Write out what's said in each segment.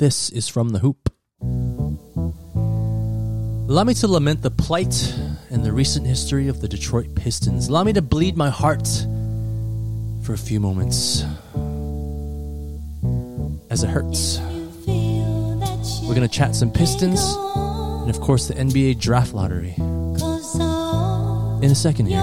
This is from the hoop. Allow me to lament the plight and the recent history of the Detroit Pistons. Allow me to bleed my heart for a few moments as it hurts. We're going to chat some Pistons and, of course, the NBA draft lottery in a second here.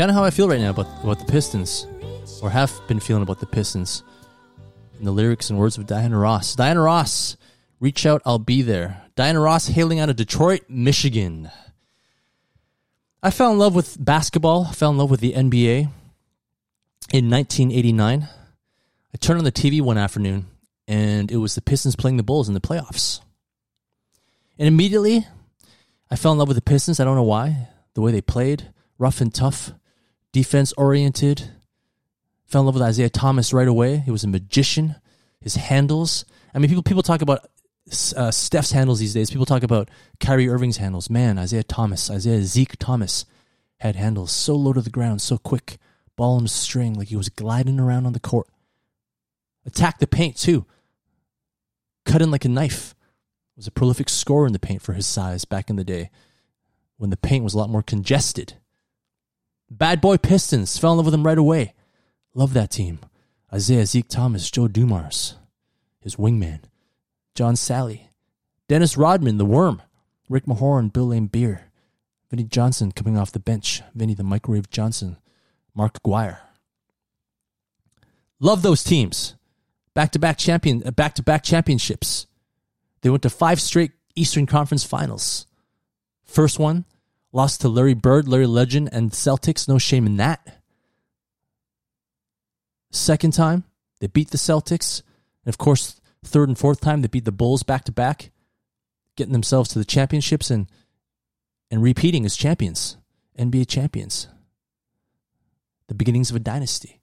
Kind of how I feel right now about, about the Pistons, or have been feeling about the Pistons. In the lyrics and words of Diana Ross. Diana Ross, reach out, I'll be there. Diana Ross hailing out of Detroit, Michigan. I fell in love with basketball, fell in love with the NBA in 1989. I turned on the TV one afternoon, and it was the Pistons playing the Bulls in the playoffs. And immediately, I fell in love with the Pistons. I don't know why. The way they played, rough and tough, defense oriented. Fell in love with Isiah Thomas right away. He was a magician. His handles. I mean, people people talk about uh, Steph's handles these days. People talk about Kyrie Irving's handles. Man, Isiah Thomas, Isiah Zeke Thomas had handles so low to the ground, so quick, ball on the string, like he was gliding around on the court. Attack the paint too. Cut in like a knife. Was a prolific scorer in the paint for his size back in the day, when the paint was a lot more congested. Bad boy Pistons fell in love with him right away. Love that team. Isiah Zeke Thomas, Joe Dumars, his wingman, John Salley, Dennis Rodman, the worm, Rick Mahorn, Bill Laimbeer, Vinny Johnson coming off the bench, Vinny the Microwave Johnson, Mark Aguirre. Love those teams. Back to back champion, back to back championships. They went to five straight Eastern Conference Finals. First one lost to Larry Bird, Larry Legend, and Celtics. No shame in that. Second time, they beat the Celtics. And of course, third and fourth time, they beat the Bulls back to back, getting themselves to the championships and, and repeating as champions, NBA champions. The beginnings of a dynasty.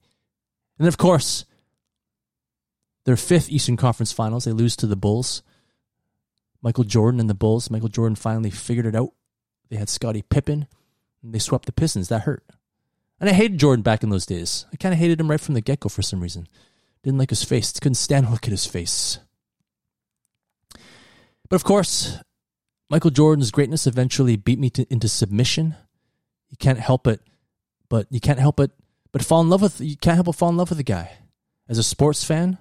And then, of course, their fifth Eastern Conference Finals, they lose to the Bulls. Michael Jordan and the Bulls. Michael Jordan finally figured it out. They had Scottie Pippen, and they swept the Pistons. That hurt. And I hated Jordan back in those days. I kind of hated him right from the get go for some reason. Didn't like his face. Couldn't stand look at his face. But of course, Michael Jordan's greatness eventually beat me to, into submission. You can't help it, but you can't help it, but fall in love with. You can't help but fall in love with the guy. As a sports fan,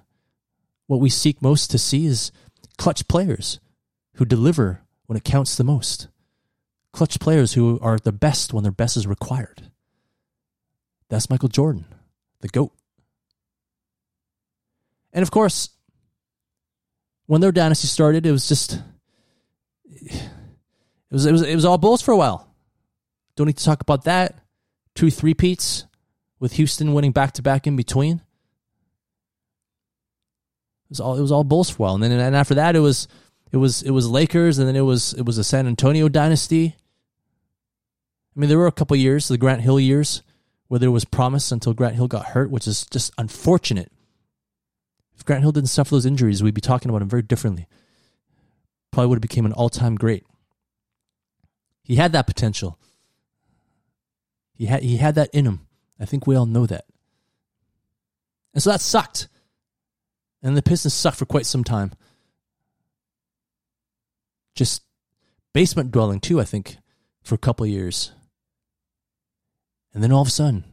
what we seek most to see is clutch players who deliver when it counts the most. Clutch players who are the best when their best is required. That's Michael Jordan, the GOAT. And of course, when their dynasty started, it was just it was it was it was all Bulls for a while. Don't need to talk about that. Two three peats with Houston winning back to back in between. It was all it was all Bulls for a while, and then and after that it was it was it was Lakers, and then it was it was a San Antonio dynasty. I mean, there were a couple years, the Grant Hill years, where there was promise until Grant Hill got hurt, which is just unfortunate. If Grant Hill didn't suffer those injuries, we'd be talking about him very differently. Probably would have become an all-time great. He had that potential. He had he had that in him. I think we all know that. And so that sucked. And the Pistons sucked for quite some time. Just basement dwelling too, I think, for a couple years. And then all of a sudden,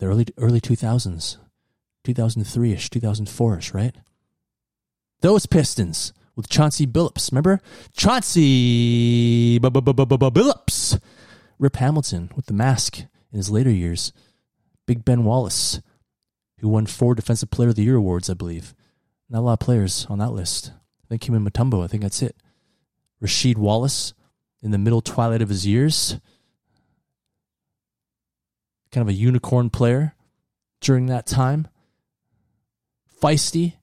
the early early 2000s, 2003ish, 2004ish, right? Those Pistons with Chauncey Billups, remember? Chauncey Billups. Rip Hamilton with the mask in his later years. Big Ben Wallace, who won four Defensive Player of the Year awards, I believe. Not a lot of players on that list. I think him and Mutombo, I think that's it. Rasheed Wallace in the middle twilight of his years kind of a unicorn player during that time. Feisty,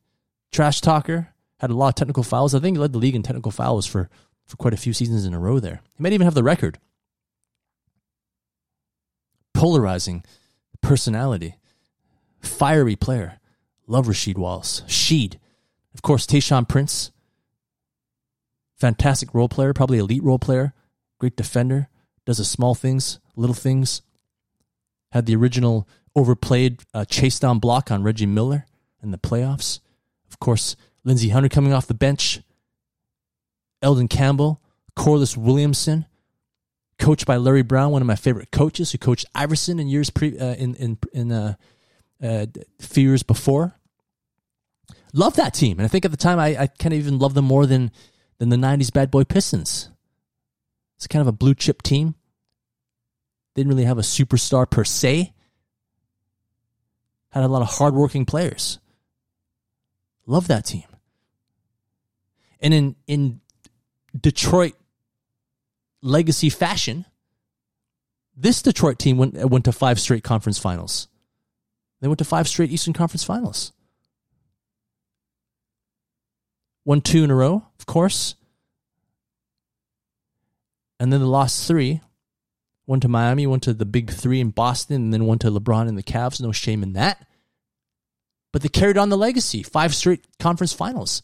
trash talker, had a lot of technical fouls. I think he led the league in technical fouls for, for quite a few seasons in a row there. He might even have the record. Polarizing personality. Fiery player. Love Rasheed Wallace. Sheed. Of course, Tayshaun Prince. Fantastic role player, probably elite role player. Great defender. Does the small things, little things. Had the original overplayed uh, chase down block on Reggie Miller in the playoffs. Of course, Lindsey Hunter coming off the bench. Elden Campbell, Corliss Williamson, coached by Larry Brown, one of my favorite coaches, who coached Iverson in years pre uh, in in in uh, uh, few years before. Love that team, and I think at the time I, I kind of even love them more than than the '90s Bad Boy Pistons. It's kind of a blue chip team. Didn't really have a superstar per se. Had a lot of hardworking players. Love that team. And in in Detroit legacy fashion, this Detroit team went went to five straight conference finals. They went to five straight Eastern Conference finals. Won two in a row, of course. And then the lost three. One to Miami, one to the big three in Boston, and then one to LeBron and the Cavs. No shame in that. But they carried on the legacy. Five straight conference finals.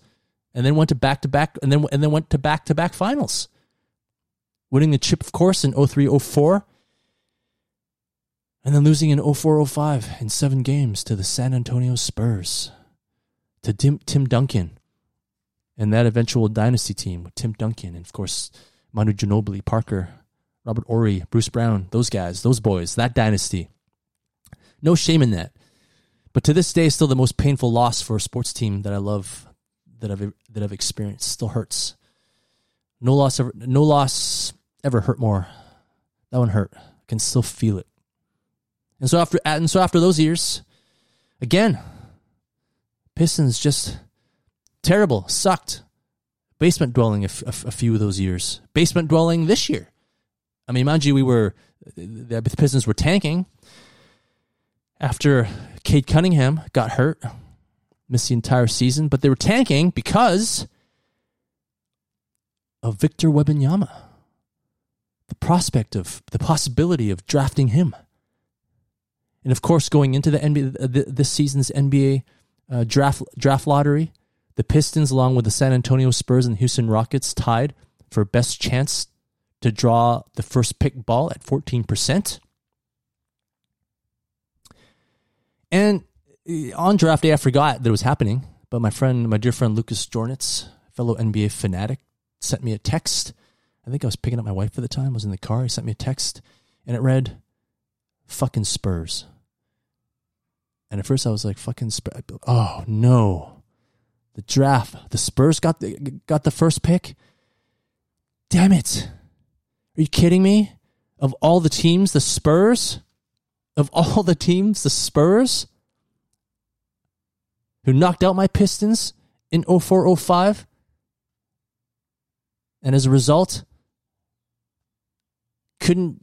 And then went to back to back and then and then went to back to back finals. Winning the chip, of course, in 03 04 and then losing in 0405 in seven games to the San Antonio Spurs, to Tim, Tim Duncan, and that eventual dynasty team with Tim Duncan, and of course, Manu Ginobili, Parker, Robert Horry, Bruce Brown, those guys, those boys, that dynasty. No shame in that. But to this day, still the most painful loss for a sports team that I love, that I've that I've experienced. Still hurts. No loss ever. No loss ever hurt more. That one hurt. I can still feel it. And so after and so after those years, again, Pistons just terrible, sucked. Basement dwelling a, f- a few of those years. Basement dwelling this year. I mean, mind you, we were the Pistons were tanking after Cade Cunningham got hurt, missed the entire season, but they were tanking because of Victor Wembanyama. The prospect of the possibility of drafting him. And of course, going into the NBA, this season's NBA uh, draft draft lottery, the Pistons, along with the San Antonio Spurs and Houston Rockets, tied for best chance to draw the first pick ball at fourteen percent. And uh, on draft day, I forgot that it was happening, but my friend, my dear friend Lucas Jornitz, fellow NBA fanatic, sent me a text. I think I was picking up my wife at the time. I was in the car. He sent me a text, and it read, "Fucking Spurs." And at first, I was like, "Fucking Spurs!" Oh no, the draft. The Spurs got the got the first pick. Damn it! Are you kidding me? Of all the teams, the Spurs. Of all the teams, the Spurs who knocked out my Pistons in 0405. And as a result, couldn't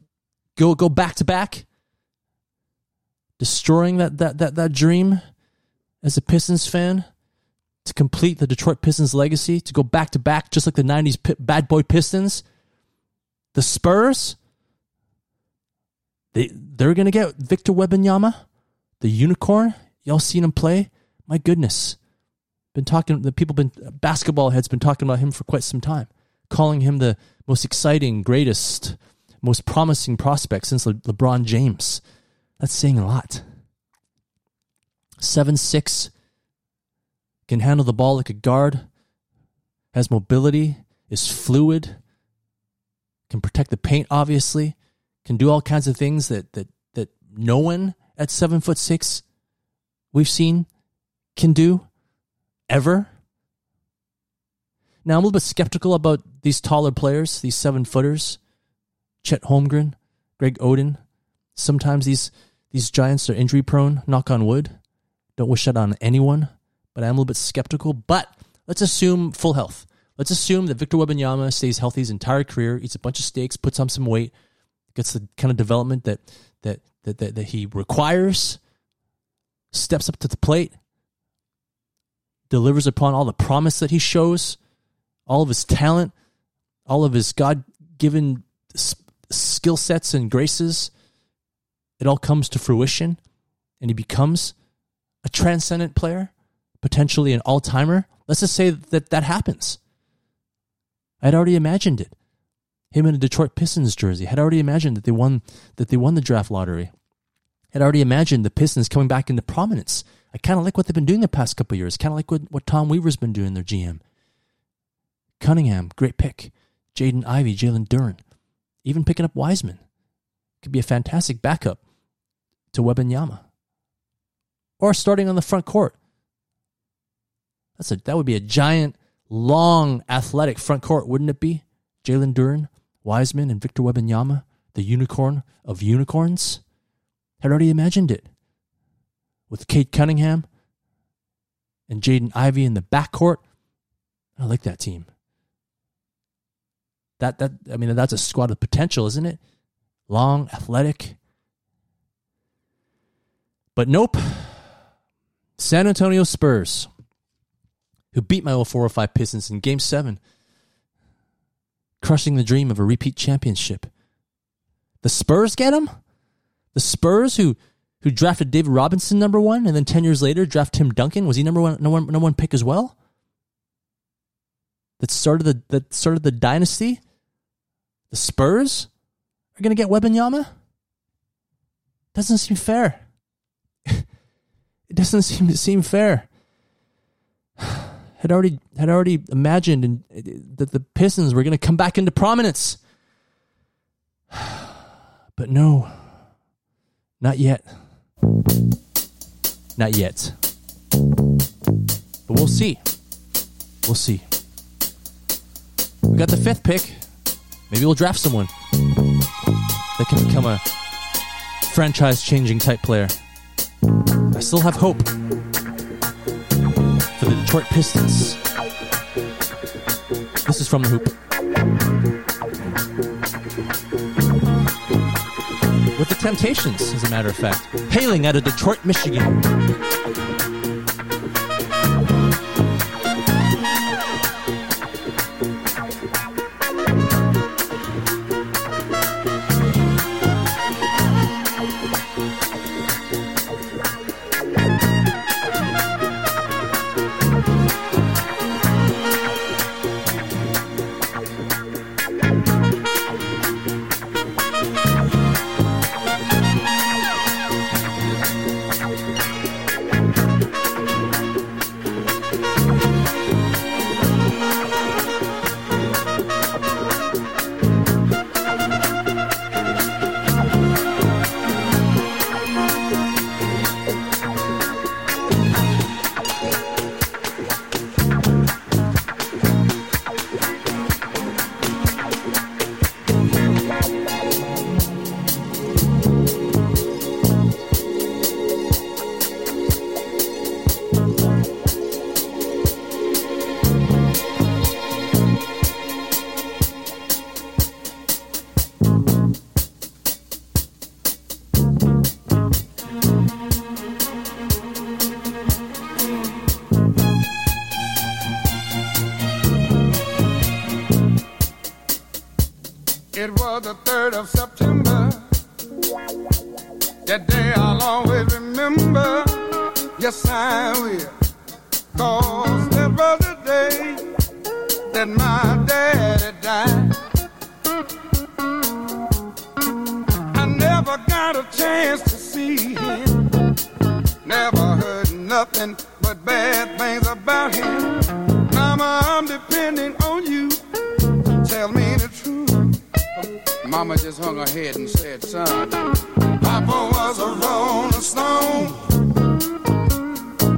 go go back to back, destroying that, that, that, that dream as a Pistons fan to complete the Detroit Pistons legacy, to go back to back, just like the 90s Pi- bad boy Pistons. The Spurs, they, they're to get Victor Wembanyama, the unicorn. Y'all seen him play? My goodness. Been talking, the people been, basketball heads been talking about him for quite some time, calling him the most exciting, greatest, most promising prospect since Le- LeBron James. That's saying a lot. Seven six, can handle the ball like a guard, has mobility, is fluid, can protect the paint, obviously, can do all kinds of things that that that no one at seven foot six we've seen can do ever. Now I'm a little bit skeptical about these taller players, these seven footers, Chet Holmgren, Greg Oden. Sometimes these these giants are injury prone. Knock on wood. Don't wish that on anyone, but I'm a little bit skeptical. But let's assume full health. Let's assume that Victor Wembanyama stays healthy his entire career, eats a bunch of steaks, puts on some weight, gets the kind of development that that that that, that he requires, steps up to the plate, delivers upon all the promise that he shows, all of his talent, all of his God given skill sets and graces. It all comes to fruition, and he becomes a transcendent player, potentially an all timer. Let's just say that that happens. I'd already imagined it. Him in a Detroit Pistons jersey. Had already imagined that they won that they won the draft lottery. Had already imagined the Pistons coming back into prominence. I kind of like what they've been doing the past couple years. Kind of like what, what Tom Weaver's been doing, their GM. Cunningham, great pick. Jaden Ivey, Jalen Duren. Even picking up Wiseman. Could be a fantastic backup to Wembanyama. Or starting on the front court. That's a that would be a giant, long, athletic front court, wouldn't it be? Jalen Duren, Wiseman, and Victor Wembanyama, the unicorn of unicorns, had already imagined it. With Cade Cunningham and Jaden Ivey in the backcourt. I like that team. That that I mean that's a squad of potential, isn't it? Long, athletic. But nope. San Antonio Spurs, who beat my 0405 Pistons in game seven, crushing the dream of a repeat championship. The Spurs get him? The Spurs who who drafted David Robinson number one and then 10 years later draft Tim Duncan? Was he number one, no one, one pick as well? That started the that started the dynasty? The Spurs are going to get Wembanyama? Doesn't seem fair. it doesn't seem to seem fair. Had already had already imagined and uh, that the Pistons were going to come back into prominence. But no. Not yet. Not yet. But we'll see. We'll see. We got the fifth pick. Maybe we'll draft someone that can become a franchise changing type player. I still have hope Detroit Pistons. This is from the hoop. With the Temptations, as a matter of fact, hailing out of Detroit, Michigan. It was the 3rd of September. That day I'll always remember. Yes, I will. Cause that was the day that my daddy died. I never got a chance to see him. Never heard nothing but bad things about him. Mama, I'm depending Mama just hung her head and said, son, Papa was a rolling stone.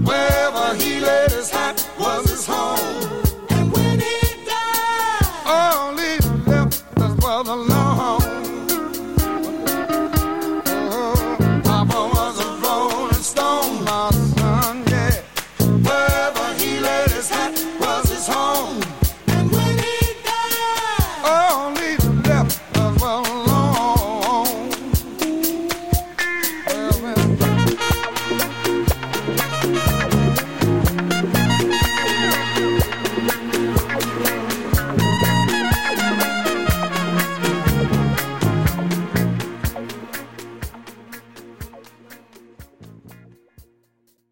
Wherever he laid his hat was